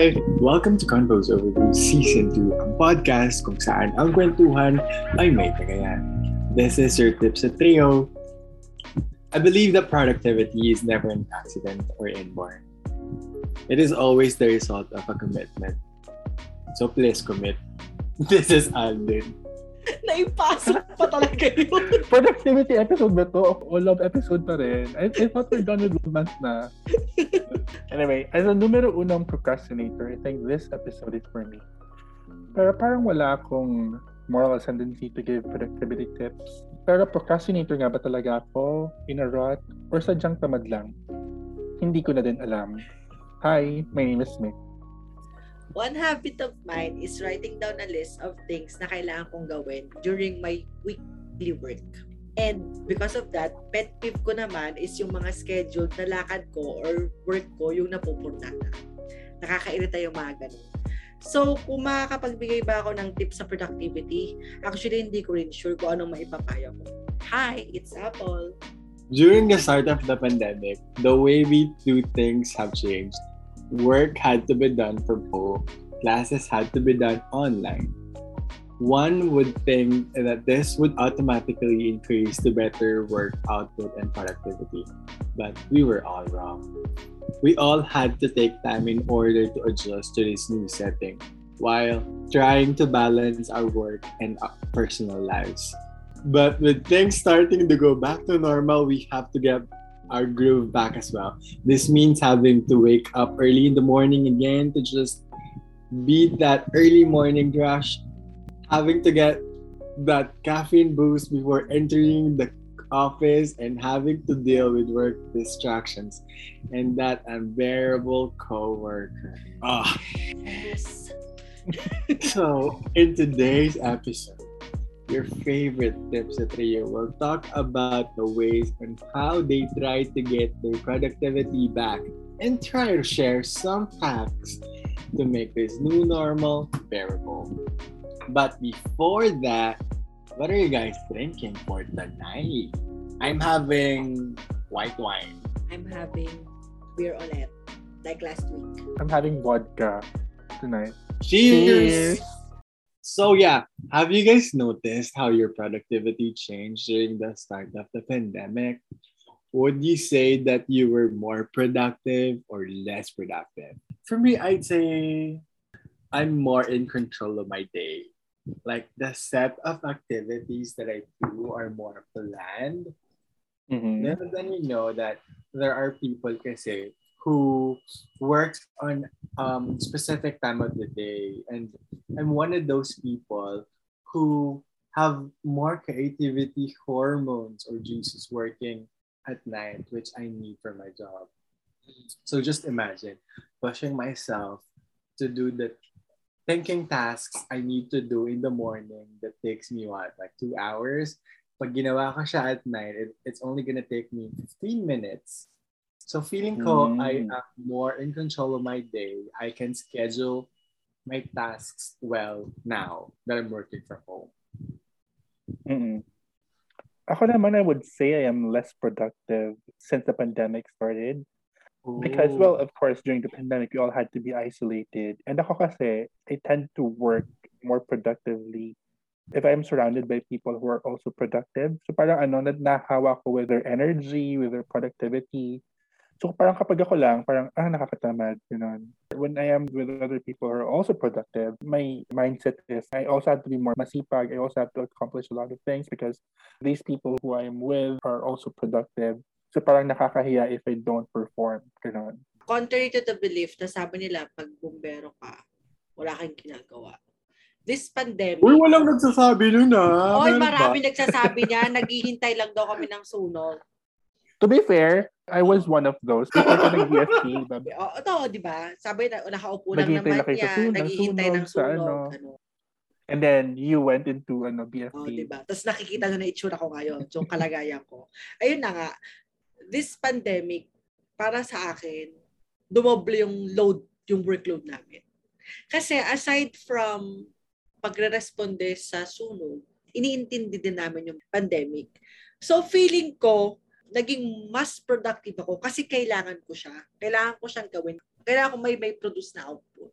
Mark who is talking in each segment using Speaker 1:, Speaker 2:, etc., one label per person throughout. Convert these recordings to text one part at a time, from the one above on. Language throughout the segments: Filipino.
Speaker 1: Hi! Welcome to Convos Overview Season 2, ang podcast kung saan ang kwentuhan ay may tagayan. This is your tips sa trio. I believe that productivity is never an accident or inborn. It is always the result of a commitment. So please commit. This is Alden.
Speaker 2: Naipasok pa talaga yun.
Speaker 3: Productivity episode ba to? O love episode pa rin? I, I thought we're done with romance na. anyway, as a numero unang procrastinator, I think this episode is for me. Pero parang wala akong moral ascendancy to give productivity tips. Pero procrastinator nga ba talaga ako? In a rut? Or sadyang tamad lang? Hindi ko na din alam. Hi, my name is Smith.
Speaker 2: One habit of mine is writing down a list of things na kailangan kong gawin during my weekly work. And because of that, pet peeve ko naman is yung mga scheduled na lakad ko or work ko yung napupunta na. Nakakairita yung mga ganun. So, kung makakapagbigay ba ako ng tips sa productivity, actually hindi ko rin sure kung anong maipapayo ko. Hi, it's Apple.
Speaker 1: During the start of the pandemic, the way we do things have changed. Work had to be done from home. Classes had to be done online. One would think that this would automatically increase the better work output and productivity. But we were all wrong. We all had to take time in order to adjust to this new setting while trying to balance our work and our personal lives. But with things starting to go back to normal, we have to get our groove back as well. This means having to wake up early in the morning again to just beat that early morning rush, having to get that caffeine boost before entering the office and having to deal with work distractions and that unbearable coworker. Ah.
Speaker 2: Yes.
Speaker 1: so, in today's episode, your favorite tips at Rio will talk about the ways and how they try to get their productivity back and try to share some hacks to make this new normal bearable. But before that, what are you guys drinking for tonight? I'm having white wine.
Speaker 2: I'm having beer on it, like last week.
Speaker 3: I'm having vodka tonight.
Speaker 1: Cheers! So yeah, have you guys noticed how your productivity changed during the start of the pandemic? Would you say that you were more productive or less productive? For me, I'd say I'm more in control of my day. Like the set of activities that I do are more planned.
Speaker 3: Mm-hmm.
Speaker 1: Then, then you know that there are people kasi who works on um specific time of the day and I'm one of those people who have more creativity hormones or juices working at night which I need for my job. So just imagine pushing myself to do the thinking tasks I need to do in the morning that takes me what like 2 hours. Pag ginawa ko siya at night, it, it's only gonna take me 15 minutes So feeling ko
Speaker 3: Mm.
Speaker 1: I am more in control of my day. I can schedule my tasks well now that I'm working from home.
Speaker 3: Mm-mm. Ako naman, I would say I am less productive since the pandemic started. Because, well, of course, during the pandemic, we all had to be isolated. And ako kasi, I tend to work more productively if I'm surrounded by people who are also productive. So parang ano, na nahawa ko with their energy, with their productivity. So parang kapag ako lang, parang, ah, nakakatamad, yun. When I am with other people who are also productive, my mindset is I also have to be more masipag. I also have to accomplish a lot of things because these people who I am with are also productive. So parang nakakahiya if I don't perform. Ganon.
Speaker 2: Contrary to the belief na sabi nila, pag bumbero ka, wala kang ginagawa. This pandemic,
Speaker 1: Uy, walang nagsasabi nun ah.
Speaker 2: Oy,
Speaker 1: Meron ba?
Speaker 2: marami nagsasabi niya, naghihintay lang daw kami ng sunog.
Speaker 3: To be fair, I was one of those. Before ka nag-DFT, babe.
Speaker 2: O, ito, di ba? Sabi na, nakaupo lang naman
Speaker 3: sa
Speaker 2: niya,
Speaker 3: sunog,
Speaker 2: naghihintay ng
Speaker 3: sunog, sa ano.
Speaker 2: Ano.
Speaker 3: And then you went into ano,
Speaker 2: Oh,
Speaker 3: BFT.
Speaker 2: di ba? Tapos nakikita nyo na itsura ko ngayon, yung kalagayan ko. Ayun na nga, this pandemic, para sa akin, dumoble yung load, yung workload namin. Kasi aside from pagre-responde sa sunog, iniintindi din namin yung pandemic. So feeling ko, naging mas productive ako kasi kailangan ko siya. Kailangan ko siyang gawin Kailangan ko may may produce na output.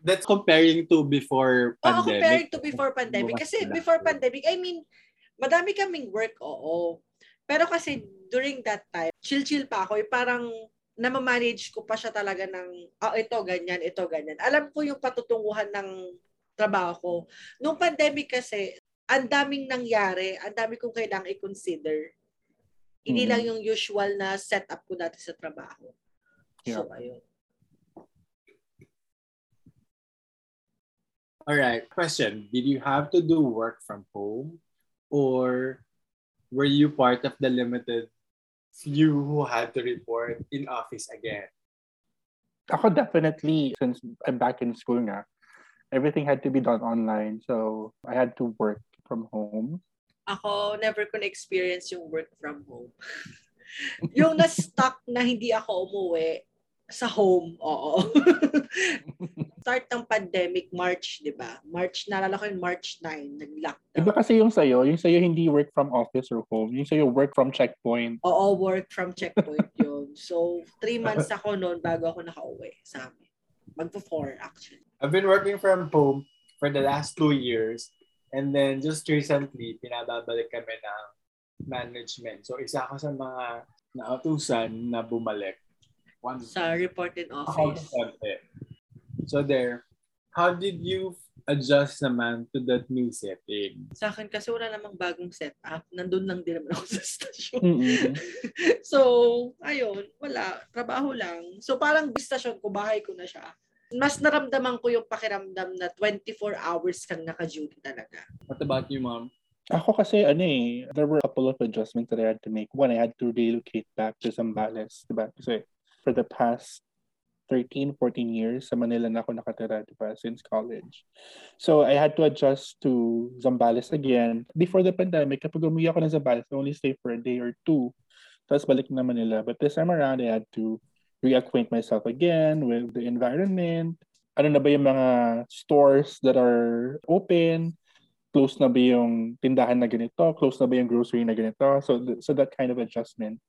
Speaker 1: That's comparing to before
Speaker 2: Oo,
Speaker 1: pandemic.
Speaker 2: comparing to before pandemic. Kasi before pandemic, I mean, madami kaming work, oo. Pero kasi during that time, chill-chill pa ako. Eh, parang namamanage ko pa siya talaga ng, oh, ito, ganyan, ito, ganyan. Alam ko yung patutunguhan ng trabaho ko. Nung pandemic kasi, ang daming nangyari, ang dami kong kailangang i-consider. Hindi
Speaker 3: Mhm.
Speaker 2: lang yung usual na setup ko dati sa trabaho. So,
Speaker 3: Yeah.
Speaker 2: ayun.
Speaker 1: All right. Question: Did you have to do work from home, or were you part of the limited few who had to report in office again?
Speaker 3: Ako definitely, since I'm back in school nga, everything had to be done online. So I had to work from home.
Speaker 2: Ako never ko na-experience yung work from home. yung na-stuck na hindi ako umuwi sa home, oo. Start ng pandemic, March, di ba? March, naalala ko yung March 9, nag-lockdown.
Speaker 3: Iba kasi yung sa'yo, yung sa'yo hindi work from office or home. Yung sa'yo work from checkpoint.
Speaker 2: Oo, work from checkpoint yun. So, three months ako noon bago ako nakauwi sa amin. Magpo-four, actually.
Speaker 1: I've been working from home for the last two years, and then just recently, pinababalik kami ng management. So, isa ako sa mga nautusan na bumalik. One
Speaker 2: Sa report in office.
Speaker 1: So there, how did you adjust naman to that new setting?
Speaker 2: Sa akin kasi wala namang bagong setup. Nandun lang din naman ako sa stasyon.
Speaker 3: Mm-mm.
Speaker 2: so, ayun, wala. Trabaho lang. So, parang stasyon ko, bahay ko na siya. Mas naramdaman ko yung pakiramdam na 24 hours kang naka-duty talaga.
Speaker 1: What about you, mom?
Speaker 3: Ako kasi, ano eh, there were a couple of adjustments that I had to make. One, I had to relocate back to Zambales, diba? Kasi for the past 13, 14 years, sa Manila na ako nakatira, diba, since college. So, I had to adjust to Zambales again. Before the pandemic, kapag umuwi ako ng Zambales, I only stay for a day or two. Tapos balik na Manila. But this time around, I had to reacquaint myself again with the environment. Ano na ba yung mga stores that are open? close na ba yung tindahan na ganito, close na ba yung grocery na ganito. So, th- so that kind of adjustment.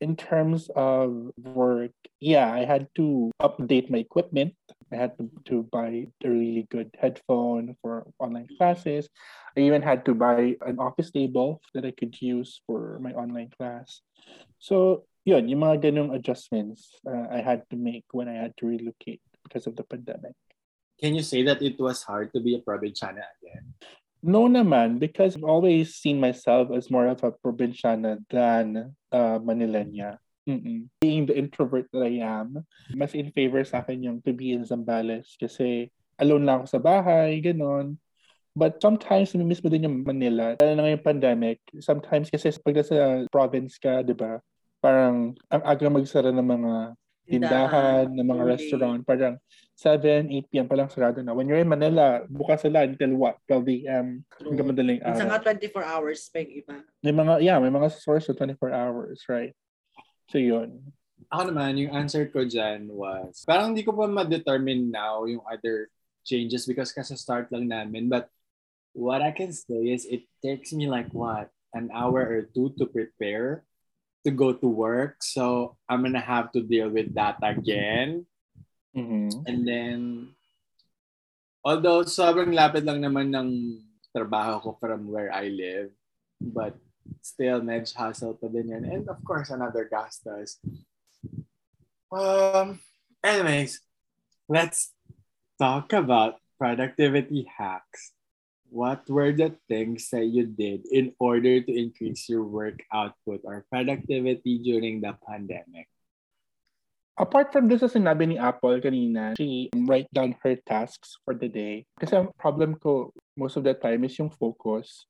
Speaker 3: In terms of work, yeah, I had to update my equipment. I had to, to buy a really good headphone for online classes. I even had to buy an office table that I could use for my online class. So, yun, yung mga ganong adjustments uh, I had to make when I had to relocate because of the pandemic.
Speaker 1: Can you say that it was hard to be a provinciana again?
Speaker 3: No naman, because I've always seen myself as more of a provinciana than uh, Manilena. Mm-mm. Being the introvert that I am, mas in favor sa akin yung to be in Zambales kasi alone lang ako sa bahay, ganon. But sometimes, namimiss mo din yung Manila. Lalo na ngayong pandemic, sometimes kasi pag nasa province ka, di ba, parang ang aga magsara ng mga tindahan, ng mga
Speaker 2: Okay.
Speaker 3: restaurant, parang 7, 8 p.m. pa lang sarado na. When you're in Manila, bukas sila until what? 12 a.m. hanggang madaling
Speaker 2: Minsan
Speaker 3: araw.
Speaker 2: nga 24 hours pa yung iba.
Speaker 3: May mga, yeah, may mga stores na 24 hours, right? So yun.
Speaker 1: Ako naman, yung answer ko dyan was, parang hindi ko pa ma-determine now yung other changes because kasi start lang namin. But what I can say is it takes me like what, an hour or two to prepare to go to work. So I'm gonna have to deal with that again.
Speaker 3: Mhm.
Speaker 1: And then, although sobrang lapit lang naman ng trabaho ko from where I live, but still, medyo hassle pa din yan. And of course, another gastos. Um, anyways, let's talk about productivity hacks. What were the things that you did in order to increase your work output or productivity during the pandemic?
Speaker 3: Apart from this, sinabi ni Apple kanina, she write down her tasks for the day. Kasi ang problem ko most of the time is yung focus.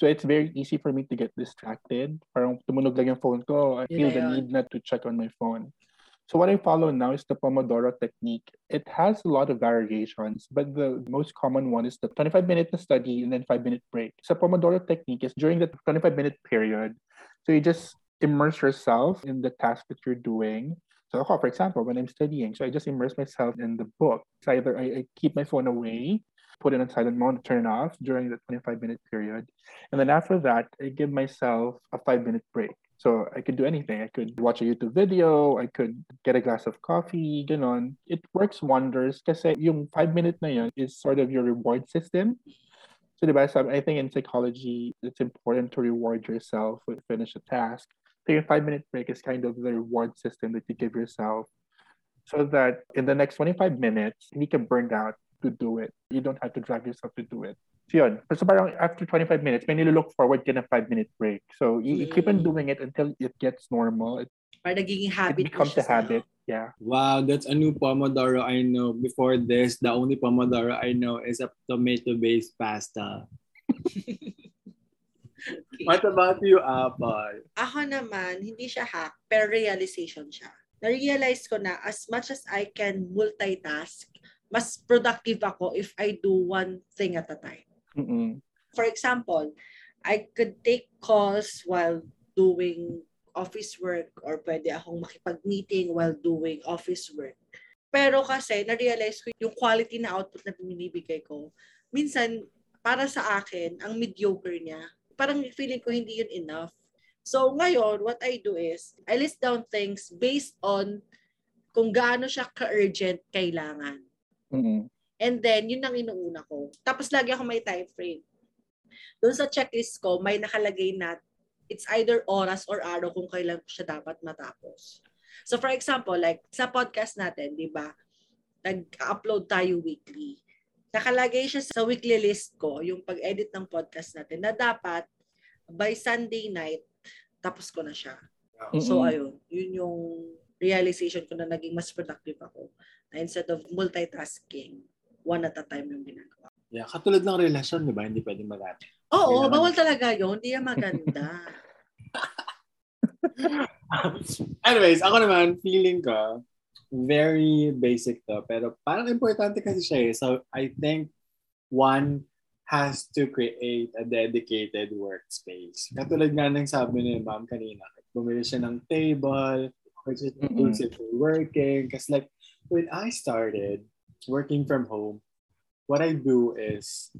Speaker 3: So it's very easy for me to get distracted. Parang tumunog lang yung phone ko. I feel
Speaker 2: na
Speaker 3: the need not to check on my phone. So what I follow now is the Pomodoro technique. It has a lot of variations, but the most common one is the 25 minute study and then 5 minute break. So Pomodoro technique is during the 25 minute period. So you just immerse yourself in the task that you're doing. So for example, when I'm studying, so I just immerse myself in the book. So either I, I keep my phone away, put it on silent mode, turn it off during the 25 minute period. And then after that, I give myself a five minute break. So I could do anything. I could watch a YouTube video, I could get a glass of coffee, You ganon. It works wonders kasi yung five minute na yun is sort of your reward system. So diba, so I think in psychology, it's important to reward yourself when you finish a task. So your five minute break is kind of the reward system that you give yourself so that in the next 25 minutes, you can burn out to do it. You don't have to drag yourself to do it. So yun. So parang after 25 minutes, may nilook forward ka na 5 minute break. So you, you keep on mm. doing it until it gets normal. It,
Speaker 2: Para nagiging
Speaker 3: it
Speaker 2: habit. na
Speaker 3: becomes a habit.
Speaker 2: sa'yo.
Speaker 3: Yeah.
Speaker 1: Wow, that's a new Pomodoro I know. Before this, the only Pomodoro I know is a tomato-based pasta.
Speaker 2: Okay.
Speaker 1: What about you, Apple?
Speaker 2: Ako naman, hindi siya hack, pero realization siya. Na-realize ko na as much as I can multitask, mas productive ako if I do one thing at a time.
Speaker 3: Mm-mm.
Speaker 2: For example, I could take calls while doing office work or pwede akong makipag-meeting while doing office work. Pero kasi, na-realize ko yung quality na output na binibigay ko, minsan, para sa akin, ang mediocre niya, parang feeling ko hindi yun enough. So ngayon, what I do is, I list down things based on kung gaano siya ka-urgent kailangan.
Speaker 3: Mm-mm.
Speaker 2: And then, yun ang inuuna ko. Tapos lagi ako may time frame. Doon sa checklist ko, may nakalagay na it's either oras or araw kung kailan siya dapat matapos. So for example, like sa podcast natin, di ba, nag-upload tayo weekly. Nakalagay siya sa weekly list ko, yung pag-edit ng podcast natin, na dapat by Sunday night, tapos ko na siya. So
Speaker 3: Mm-mm.
Speaker 2: ayun, yun yung realization ko na naging mas productive ako. Na instead of multitasking, one at a time yung ginagawa.
Speaker 1: Yeah, katulad ng relasyon, di ba? Hindi pwedeng marami.
Speaker 2: Oo,
Speaker 1: Kailangan-
Speaker 2: bawal talaga yun. Hindi yan maganda.
Speaker 1: Anyways, ako naman, feeling ko, very basic to. Pero parang importante kasi siya eh. So, I think one has to create a dedicated workspace. Katulad nga ng sabi ni ma'am kanina, bumili siya ng table, which is inclusive for working. Kasi like, when I started working from home, what I do is,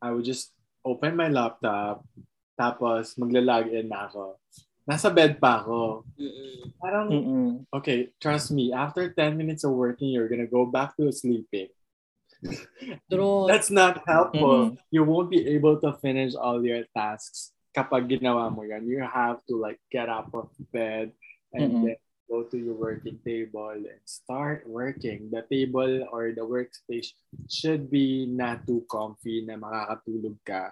Speaker 1: I would just open my laptop, tapos magla-log in na ako. Nasa bed pa ako.
Speaker 2: Mm-mm.
Speaker 1: Parang,
Speaker 3: Mm-mm.
Speaker 1: okay, trust me, after 10 minutes of working, you're gonna go back to sleeping.
Speaker 2: True.
Speaker 1: That's not helpful.
Speaker 3: Mhm.
Speaker 1: You won't be able to finish all your tasks kapag ginawa mo yan. You have to like get up of bed and
Speaker 3: Mhm.
Speaker 1: then go to your working table and start working. The table or the workspace should be not too comfy na makakatulog ka.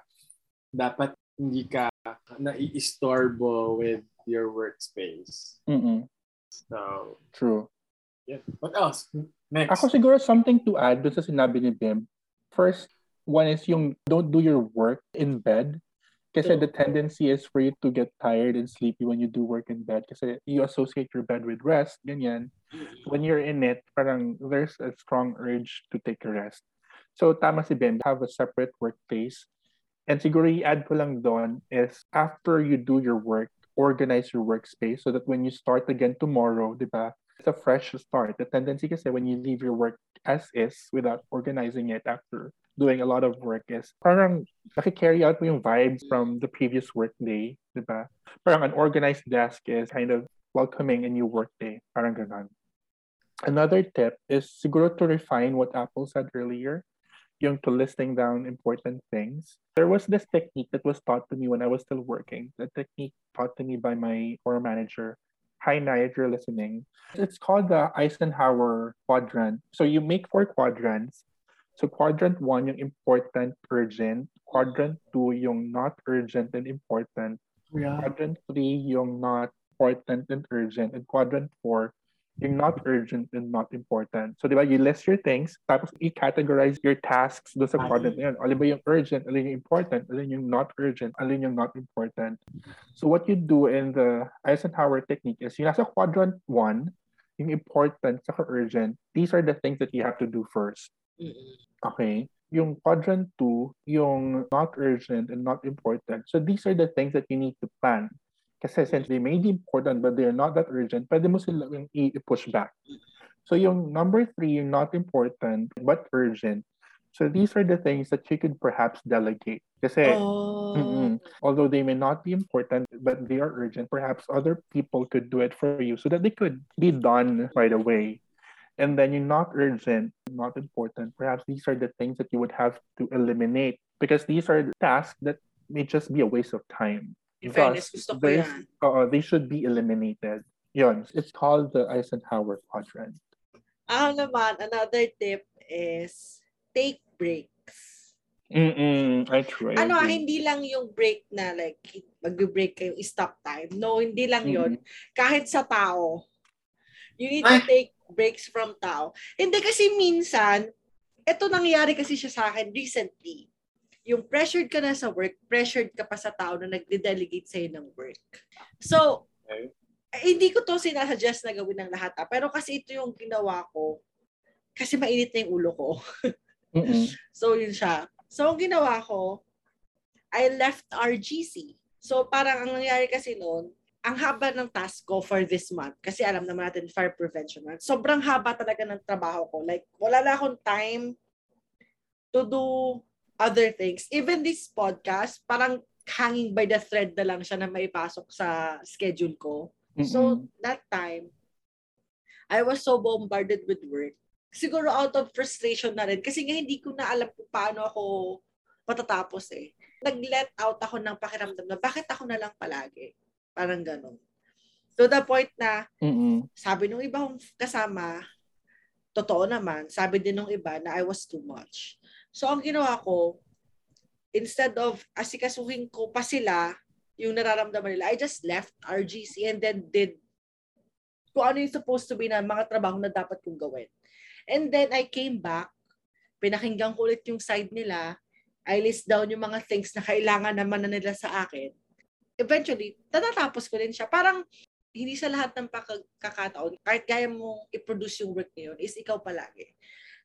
Speaker 1: Dapat hindi ka naiistorbo with your workspace.
Speaker 3: Mm-mm.
Speaker 1: So,
Speaker 3: True.
Speaker 1: yeah. What else? Next.
Speaker 3: Ako siguro something to add dun sa sinabi ni Bim. First, one is yung don't do your work in bed. Kasi the tendency is for you to get tired and sleepy when you do work in bed. Kasi you associate your bed with rest, ganyan. When you're in it, parang there's a strong urge to take a rest. So tama si Ben, have a separate workplace. And siguro i-add ko lang doon is after you do your work, organize your workspace so that when you start again tomorrow, di ba, it's a fresh start. The tendency kasi when you leave your work as is without organizing it after doing a lot of work is parang nakikarry out mo yung vibes from the previous work day, ba? Parang an organized desk is kind of welcoming a new work day. Parang ganon. Another tip is siguro to refine what Apple said earlier, yung to listing down important things. There was this technique that was taught to me when I was still working. The technique taught to me by my core manager. Hi, Naya, if you're listening. It's called the Eisenhower quadrant. So you make four quadrants. So quadrant one, yung important, urgent. Quadrant two, yung not urgent and important.
Speaker 1: Yeah.
Speaker 3: Quadrant three, yung not important and urgent. And quadrant four, yung not urgent and not important. So, di ba, you list your things, tapos i-categorize your tasks doon sa quadrant na yun. Alin ba yung urgent, alin yung important, alin yung not urgent, alin yung not important. So, what you do in the Eisenhower technique is, yung nasa quadrant 1, yung important sa urgent, these are the things that you have to do first. Okay? Yung quadrant 2, yung not urgent and not important. So these are the things that you need to plan. Kasi since they may be important but they're not that urgent, pwede mo silang i-push back. So yung number 3, yung not important but urgent, So these are the things that you could perhaps delegate. Kasi,
Speaker 2: Oh.
Speaker 3: although they may not be important, but they are urgent, perhaps other people could do it for you so that they could be done right away. And then you're not urgent, not important. Perhaps these are the things that you would have to eliminate because these are tasks that may just be a waste of time.
Speaker 2: In fairness, gusto ko yan.
Speaker 3: uh, they should be eliminated. Yun, it's called the Eisenhower quadrant.
Speaker 2: Ako naman, another tip is take breaks.
Speaker 3: Mm-mm, I try.
Speaker 2: Ano, ah, hindi lang yung break na like, mag-break kayo, stop time. No, hindi lang yon Kahit sa tao. You need to
Speaker 1: Ay.
Speaker 2: take breaks from tao. Hindi kasi minsan, ito nangyari kasi siya sa akin recently. Yung pressured ka na sa work, pressured ka pa sa tao na nagde-delegate sa'yo ng work. So,
Speaker 1: Okay.
Speaker 2: eh, hindi ko to sinasuggest na gawin ng lahat. Ah. Pero kasi ito yung ginawa ko. Kasi mainit na yung ulo ko. So, yun siya. So, ang ginawa ko, I left RGC. So, parang ang nangyari kasi noon, ang haba ng task ko for this month, kasi alam naman natin, fire prevention month, sobrang haba talaga ng trabaho ko. Like, wala na akong time to do other things. Even this podcast, parang hanging by the thread na lang siya na maipasok sa schedule ko. So, that time, I was so bombarded with work. Siguro out of frustration na rin. Kasi nga hindi ko na alam kung paano ako matatapos eh. Nag-let out ako ng pakiramdam na bakit ako na lang palagi. Parang ganun. To the point na,
Speaker 3: Mm-mm.
Speaker 2: sabi nung iba kong kasama, totoo naman, sabi din nung iba na I was too much. So, ang ginawa ko, instead of asikasuhin ko pa sila, yung nararamdaman nila, I just left RGC and then did kung ano yung supposed to be na mga trabaho na dapat kong gawin. And then I came back, pinakinggan ko ulit yung side nila, I list down yung mga things na kailangan naman na nila sa akin. Eventually, tatatapos ko din siya. Parang hindi sa lahat ng pagkakataon, kahit kaya mong i-produce yung work na yun, is ikaw palagi.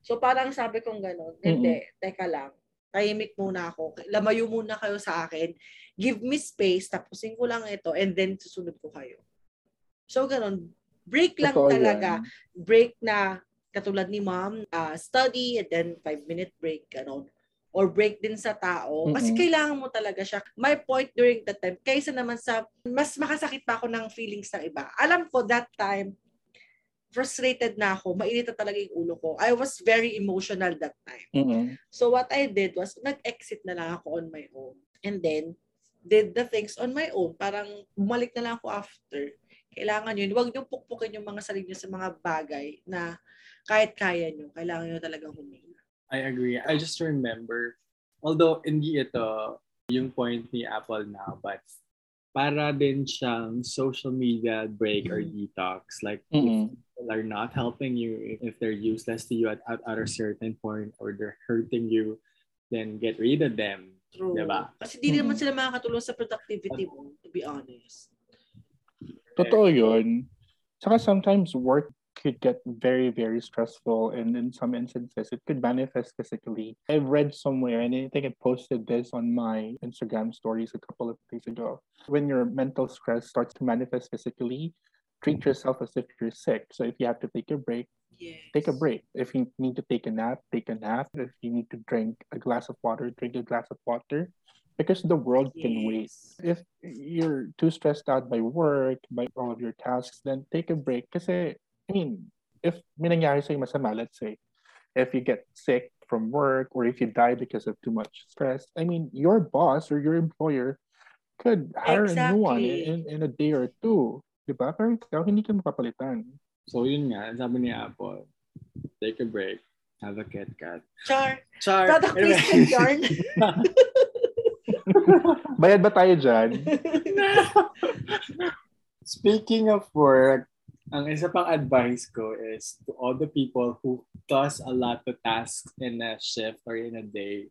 Speaker 2: So parang sabi kong gano'n, hindi, teka lang, tahimik muna ako, lamayo muna kayo sa akin, give me space, tapusin ko lang ito, and then susunod ko kayo. So gano'n, break lang
Speaker 3: Totoo
Speaker 2: talaga.
Speaker 3: yan.
Speaker 2: Break na katulad ni ma'am, ah, study, and then five-minute break, gano'n. Or break din sa tao. Kasi
Speaker 3: Mm-mm.
Speaker 2: kailangan mo talaga siya. My point during that time, kaysa naman sa, mas makasakit pa ako ng feelings ng iba. Alam ko that time, frustrated na ako, mainit na talaga yung ulo ko. I was very emotional that time.
Speaker 3: Mm-mm.
Speaker 2: So what I did was, nag-exit na lang ako on my own. And then, did the things on my own. Parang bumalik na lang ako after. Kailangan yun. Huwag niyong pukpukin yung mga sarili niyo sa mga bagay na kahit kaya niyo, kailangan niyo talagang huminga.
Speaker 1: I agree. I just remember, although hindi ito yung point ni Apple now, but para din siyang social media break or detox. Like, if
Speaker 3: Mm-mm.
Speaker 1: people are not helping you, if- if they're useless to you at, at, at a certain point or they're hurting you, then get rid of them.
Speaker 2: True.
Speaker 1: Diba?
Speaker 2: Kasi di naman
Speaker 3: Mhm.
Speaker 2: sila makakatulong sa productivity mo, to be honest.
Speaker 3: Totoo yun. Saka sometimes work could get very, very stressful and in some instances it could manifest physically. I've read somewhere and I think I posted this on my Instagram stories a couple of days ago. When your mental stress starts to manifest physically, treat mm-hmm. yourself as if you're sick. So if you have to take a break,
Speaker 2: Yes.
Speaker 3: take a break. If you need to take a nap, take a nap. If you need to drink a glass of water, drink a glass of water. Because the world can wait. If you're too stressed out by work, by all of your tasks, then take a break. Kasi, I mean, if may nangyari sa'yo masama, let's say, if you get sick from work or if you die because of too much stress, I mean, your boss or your employer could hire a new one
Speaker 2: Exactly.
Speaker 3: in, in a day or two. Diba? Pero ikaw, hindi ka mapapalitan.
Speaker 1: So yun nga, sabi ni Apple, take a break, have a Kit Kat.
Speaker 2: Char.
Speaker 1: Char! Anyway.
Speaker 2: placement yarn.
Speaker 3: Bayad ba tayo dyan?
Speaker 1: Speaking of work, ang isa pang advice ko is to all the people who does a lot of tasks in a shift or in a day,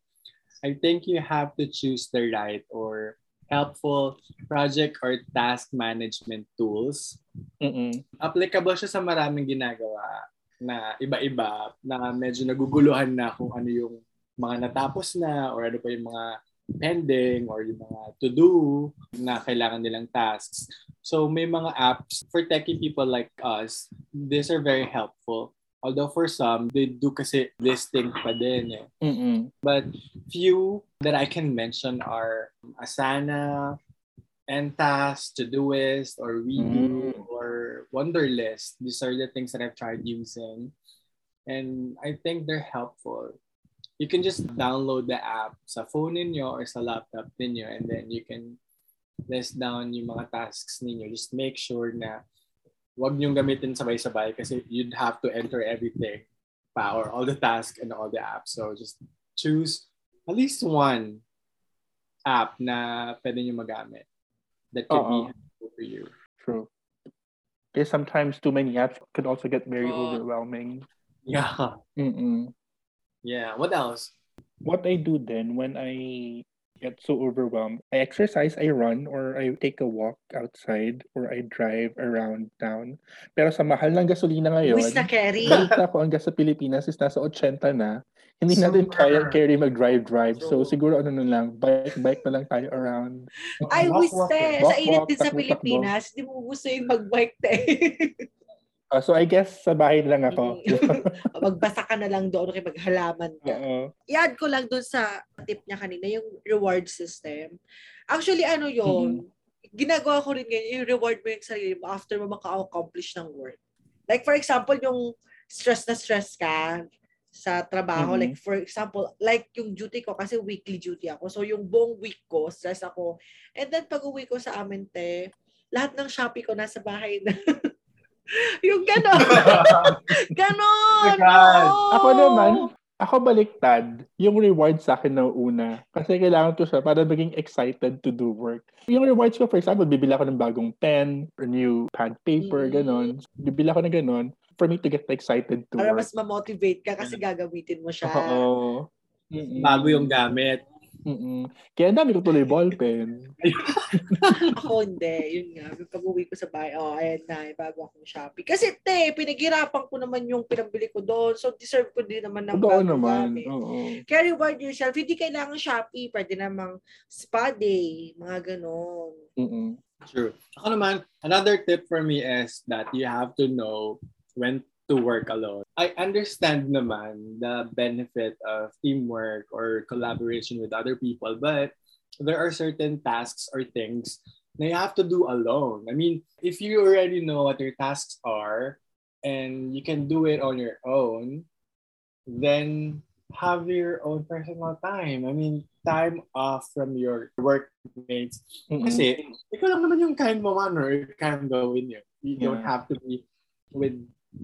Speaker 1: I think you have to choose the right or helpful project or task management tools.
Speaker 3: Mm-mm.
Speaker 1: Applicable siya sa maraming ginagawa na iba-iba na medyo naguguluhan na kung ano yung mga natapos na or ano pa yung mga pending or yung mga to-do na kailangan nilang tasks. So may mga apps for techie people like us, these are very helpful. Although for some, they do kasi listing pa din eh.
Speaker 3: Mm-mm.
Speaker 1: But few that I can mention are Asana, Entas, Todoist, or Redo,
Speaker 3: Mm.
Speaker 1: or Wonderlist. These are the things that I've tried using. And I think they're helpful. You can just download the app sa phone ninyo or sa laptop ninyo and then you can list down yung mga tasks ninyo. Just make sure na wag niyong gamitin sabay-sabay kasi you'd have to enter everything pa or all the tasks and all the apps. So just choose at least one app na pwede niyo magamit that could be helpful for you.
Speaker 3: True. Because sometimes too many apps could also get very
Speaker 2: Oo.
Speaker 3: overwhelming.
Speaker 1: Yeah.
Speaker 3: Mm-mm.
Speaker 1: Yeah. What else?
Speaker 3: What I do then when I get so overwhelmed, I exercise, I run, or I take a walk outside, or I drive around town. Pero sa mahal ng gasolina ngayon,
Speaker 2: Wish na carry.
Speaker 3: balita ko ang gas sa Pilipinas is nasa 80 na. Hindi natin
Speaker 1: Super.
Speaker 3: kaya carry mag-drive-drive. So
Speaker 2: True.
Speaker 3: siguro ano na lang, bike-bike na lang tayo around.
Speaker 2: I
Speaker 1: Walk,
Speaker 2: wish
Speaker 1: walk,
Speaker 2: sa init din sa Pilipinas, di mo gusto yung mag-bike te.
Speaker 3: Ah, so I guess sa bahay lang ako.
Speaker 2: Magbasa ka na lang doon kay maghalaman ka.
Speaker 3: Oo.
Speaker 2: i-add ko lang dun sa tip niya kanina, yung reward system. Actually, ano yon ginagawa ko rin ganyan, yung reward mo yung sarili mo after mo maka-accomplish ng work. Like, for example, yung stress na stress ka sa trabaho.
Speaker 3: Mhm.
Speaker 2: Like, for example, like yung duty ko, kasi weekly duty ako. So, yung buong week ko, stress ako. And then, pag uwi ko sa amin, te, lahat ng Shopee ko nasa bahay na. yung ganon. ganon!
Speaker 1: Oh.
Speaker 3: Ako naman, ako baliktad. Yung reward sa akin na una. Kasi kailangan ko siya para maging excited to do work. Yung rewards ko, for example, bibili ako ng bagong pen, or new pad paper,
Speaker 2: Mm.
Speaker 3: ganon. Bibili ako ng ganon for me to get excited to
Speaker 2: Para
Speaker 3: work.
Speaker 2: mas ma-motivate ka kasi gagamitin mo siya.
Speaker 3: Oo.
Speaker 1: Bago yung gamit.
Speaker 3: Mm-mm. Kaya dami ko tuloy ballpen.
Speaker 2: Ako hindi. Yun nga. Yung pag-uwi ko sa bahay, oh, ayan na, eh, bago akong Shopee. Kasi, te, pinaghirapan ko naman yung pinabili ko doon. So, deserve ko din naman ng bagong
Speaker 3: naman.
Speaker 2: gamit.
Speaker 3: Oo.
Speaker 2: Kaya reward yourself. Hindi kailangan Shopee. Pwede namang spa day. Mga ganon.
Speaker 3: Mm-mm.
Speaker 1: True. Ako naman, another tip for me is that you have to know when to work alone. I understand naman the benefit of teamwork or collaboration with other people, but there are certain tasks or things that you have to do alone. I mean, if you already know what your tasks are and you can do it on your own, then have your own personal time. I mean, time off from your workmates kasi, ikaw lang naman yung kind mo man or kind gawin yun. You don't have to be with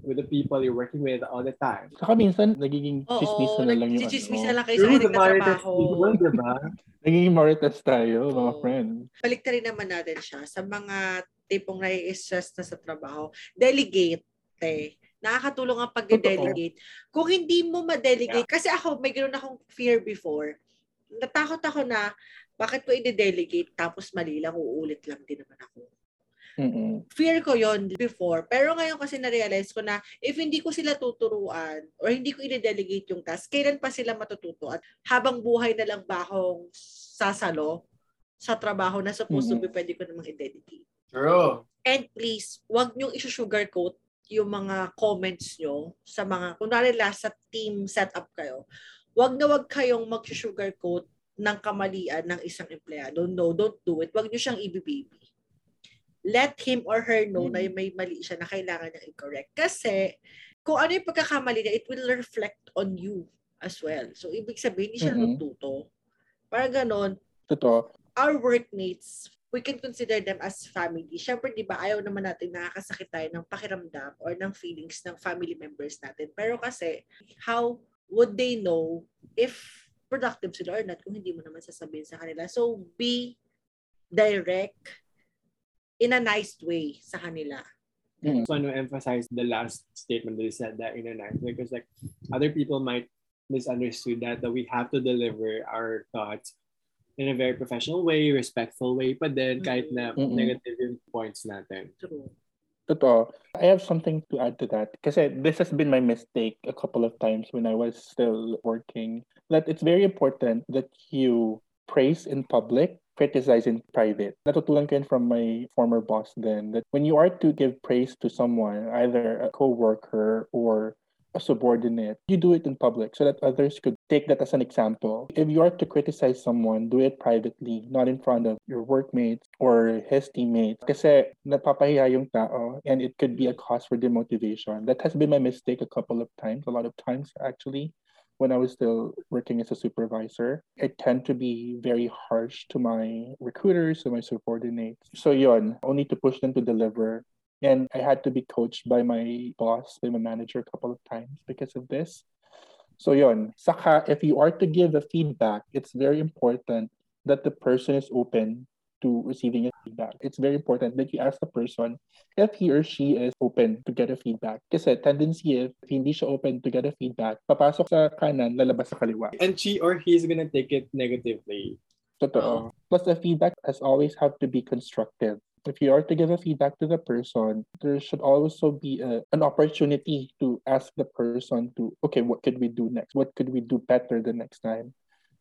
Speaker 1: with the people you're working with all the time.
Speaker 3: Saka minsan, nagiging chismis na lang yung
Speaker 2: nagchichismis
Speaker 3: ano.
Speaker 2: na lang kayo sa akin nagtatrabaho.
Speaker 1: diba?
Speaker 3: Nagiging marites tayo, mga
Speaker 2: Oo.
Speaker 3: friend.
Speaker 2: Balik na rin naman natin siya sa mga tipong nai-stress na sa trabaho. Delegate, te. Nakakatulong ang pag-delegate. Kung hindi mo ma-delegate, kasi ako, may ganoon akong fear before. Natakot ako na, bakit ko i-delegate tapos mali lang, uulit lang din naman ako.
Speaker 3: Mm-mm.
Speaker 2: Fear ko yon before. Pero ngayon kasi na-realize ko na if hindi ko sila tuturuan or hindi ko i-delegate yung task, kailan pa sila matututo? At habang buhay na lang ba akong sasalo sa trabaho na supposed to be pwede ko namang i-dedicate?
Speaker 1: True.
Speaker 2: And please, wag niyong isusugarcoat yung mga comments nyo sa mga, kunwari last sa team setup kayo, wag na wag kayong mag-sugarcoat ng kamalian ng isang empleyado. No, don't do it. Wag niyo siyang ibibaby. Let him or her know na may mali siya na kailangan niyang i-correct. Kasi, kung ano yung pagkakamali niya, it will reflect on you as well. So, ibig sabihin, hindi siya
Speaker 3: Mhm.
Speaker 2: natuto. Para ganon,
Speaker 3: Totoo.
Speaker 2: our workmates, we can consider them as family. Siyempre, di ba, ayaw naman natin nakakasakit tayo ng pakiramdam or ng feelings ng family members natin. Pero kasi, how would they know if productive sila or not kung hindi mo naman sasabihin sa kanila? So, be direct in a nice way sa kanila.
Speaker 3: Mm.
Speaker 1: just want to emphasize the last statement that you said that in a nice way because like other people might misunderstood that that we have to deliver our thoughts in a very professional way, respectful way, but then kahit na
Speaker 3: Mm-mm.
Speaker 1: negative yung points natin.
Speaker 2: True.
Speaker 3: Totoo. I have something to add to that. Kasi this has been my mistake a couple of times when I was still working. That it's very important that you praise in public, criticize in private. Natutunan ko from my former boss then that when you are to give praise to someone, either a coworker or a subordinate, you do it in public so that others could take that as an example. If you are to criticize someone, do it privately, not in front of your workmates or his teammates. Kasi napapahiya yung tao and it could be a cause for demotivation. That has been my mistake a couple of times, a lot of times actually. When I was still working as a supervisor, I tend to be very harsh to my recruiters, to my subordinates. So yon, only to push them to deliver and I had to be coached by my boss, by my manager a couple of times because of this. So yon, saka if you are to give a feedback, it's very important that the person is open to receiving a feedback. It's very important that you ask the person if he or she is open to get a feedback. Kasi tendency if hindi siya open to get a feedback, papasok sa kanan, lalabas sa kaliwa.
Speaker 1: And she or he is gonna take it negatively.
Speaker 3: Totoo. Oh. Plus, the feedback has always have to be constructive. If you are to give a feedback to the person, there should also be a, an opportunity to ask the person to, okay, what could we do next? What could we do better the next time?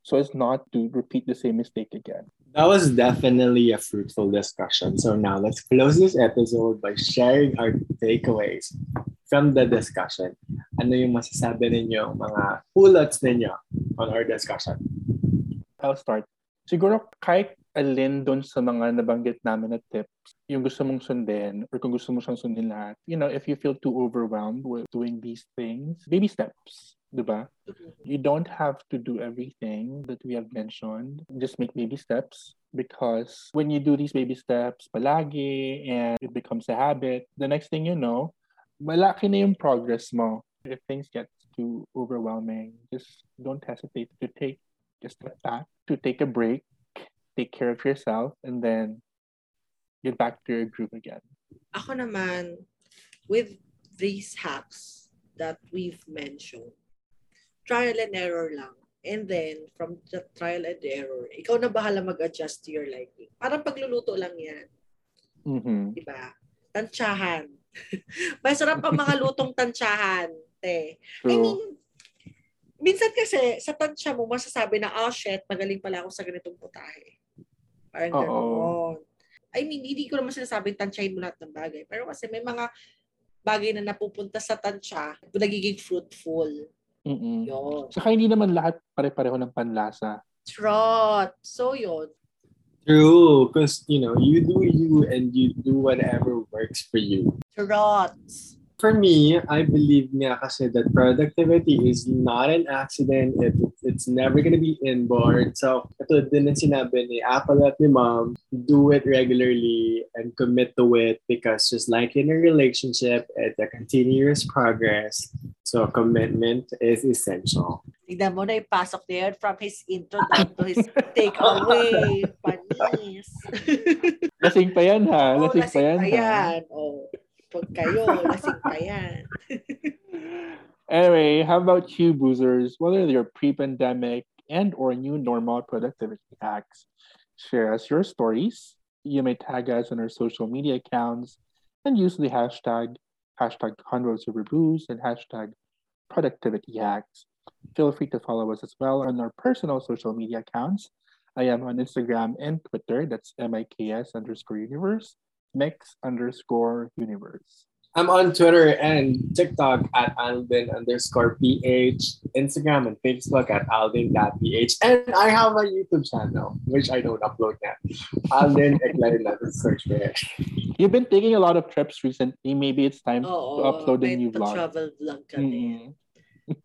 Speaker 3: So as not to repeat the same mistake again.
Speaker 1: That was definitely a fruitful discussion. So now let's close this episode by sharing our takeaways from the discussion. Ano yung masasabi ninyo, mga pullets ninyo on our discussion?
Speaker 3: I'll start. Siguro kahit alin doon sa mga nabanggit namin na tips, yung gusto mong sundin or kung gusto mo siyang sundin lahat, you know, if you feel too overwhelmed with doing these things, baby steps, di ba? Mm-hmm. You don't have to do everything that we have mentioned. Just make baby steps because when you do these baby steps palagi and it becomes a habit, the next thing you know, malaki na yung progress mo. If things get too overwhelming, just don't hesitate to take a step back, to take a break, take care of yourself, and then get back to your group again.
Speaker 2: Ako naman, with these hacks that we've mentioned, trial and error lang. And then, from the trial and error, ikaw na bahala mag-adjust to your liking. Parang pagluluto lang yan.
Speaker 3: Mm-hmm.
Speaker 2: Diba? Tansyahan. Masarap ang mga lutong tansyahan. Te. I
Speaker 3: True.
Speaker 2: mean, minsan kasi sa tansya mo, masasabi na, oh shit, magaling pala ako sa ganitong putahe. Parang
Speaker 3: Oo.
Speaker 2: gano'n. I mean, hindi ko naman sinasabing tansyahin mo lahat ng bagay. Pero kasi may mga bagay na napupunta sa tansya, nagiging fruitful.
Speaker 3: Mm-mm.
Speaker 2: Yun.
Speaker 3: Saka hindi naman lahat pare-pareho ng panlasa.
Speaker 2: Trot. So, yun.
Speaker 1: True, because you know, you do you and you do whatever works for you.
Speaker 2: Trot.
Speaker 1: For me, I believe nga kasi that productivity is not an accident. It, it's never gonna be inborn. So, ito din ang sinabi ni Apple at ni Mom, do it regularly and commit to it because just like in a relationship, it's a continuous progress. So, commitment is essential.
Speaker 2: Tignan mo na ipasok na yun from his intro down to his takeaway. Panis.
Speaker 3: Lasing pa yan ha.
Speaker 2: Oo,
Speaker 3: lasing, pa yan. ha?
Speaker 2: yan. Oh, lasing pa yan.
Speaker 3: Anyway, how about you, boozers? Whether they're pre-pandemic and or new normal productivity hacks, share us your stories. You may tag us on our social media accounts and use the hashtag hashtag convos over booze and hashtag productivity hacks. Feel free to follow us as well on our personal social media accounts. I am on Instagram and Twitter. That's M-I-K-S underscore universe, mix underscore universe.
Speaker 1: I'm on Twitter and TikTok at Alvin underscore PH, Instagram and Facebook at Alvin.ph, and I have a YouTube channel, which I don't upload now. Alvin Eclairna, search for it.
Speaker 3: You've been taking a lot of trips recently. Maybe it's time
Speaker 2: Oo,
Speaker 3: to upload a new vlog.
Speaker 2: travel vlog ka din.
Speaker 3: Mm-mm.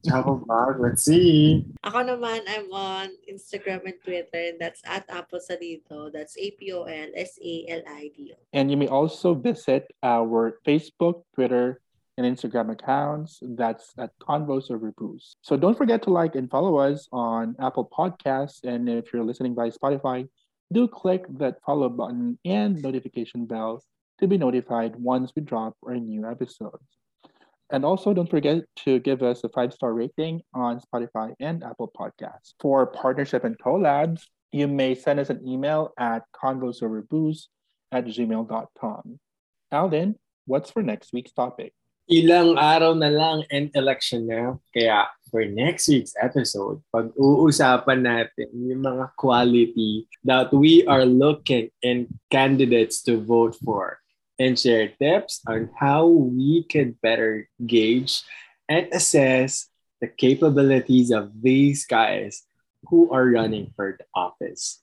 Speaker 1: Travel vlog, let's see.
Speaker 2: Ako naman, I'm on Instagram and Twitter, and that's at Apple Salito. That's A-P-O-L-S-A-L-I-D-O.
Speaker 3: And you may also visit our Facebook, Twitter, and Instagram accounts. That's at Convos Over Booze. So don't forget to like and follow us on Apple Podcasts. And if you're listening by Spotify, do click that follow button and notification bell to be notified once we drop our new episodes. And also, don't forget to give us a five star rating on Spotify and Apple Podcasts. For partnership and collabs, you may send us an email at convosoverbooze at gmail.com. Alden, what's for next week's topic?
Speaker 1: Ilang araw na lang and election na. Kaya for next week's episode, pag-uusapan natin yung mga quality that we are looking in candidates to vote for and share tips on how we can better gauge and assess the capabilities of these guys who are running for the office.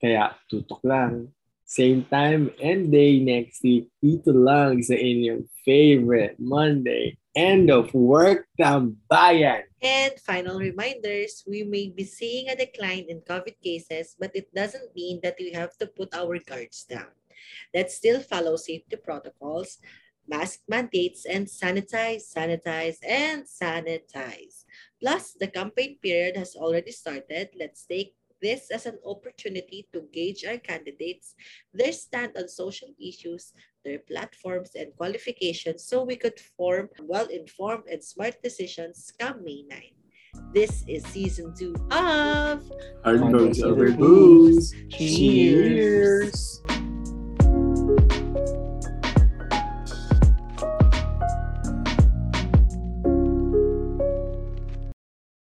Speaker 1: Kaya tutok lang. Same time and day next week, dito lang sa inyong favorite Monday end of work tambayan.
Speaker 2: And final reminders, we may be seeing a decline in COVID cases, but it doesn't mean that we have to put our guards down. Let's still follow safety protocols, mask mandates, and sanitize, sanitize, and sanitize. Plus, the campaign period has already started. Let's take this as an opportunity to gauge our candidates, their stand on social issues, their platforms and qualifications so we could form well-informed and smart decisions come May 9. This is season two of
Speaker 1: Hard
Speaker 3: Hard
Speaker 1: Books
Speaker 3: Books
Speaker 1: Over
Speaker 3: Over
Speaker 1: Booze.
Speaker 3: Cheers.
Speaker 1: Cheers.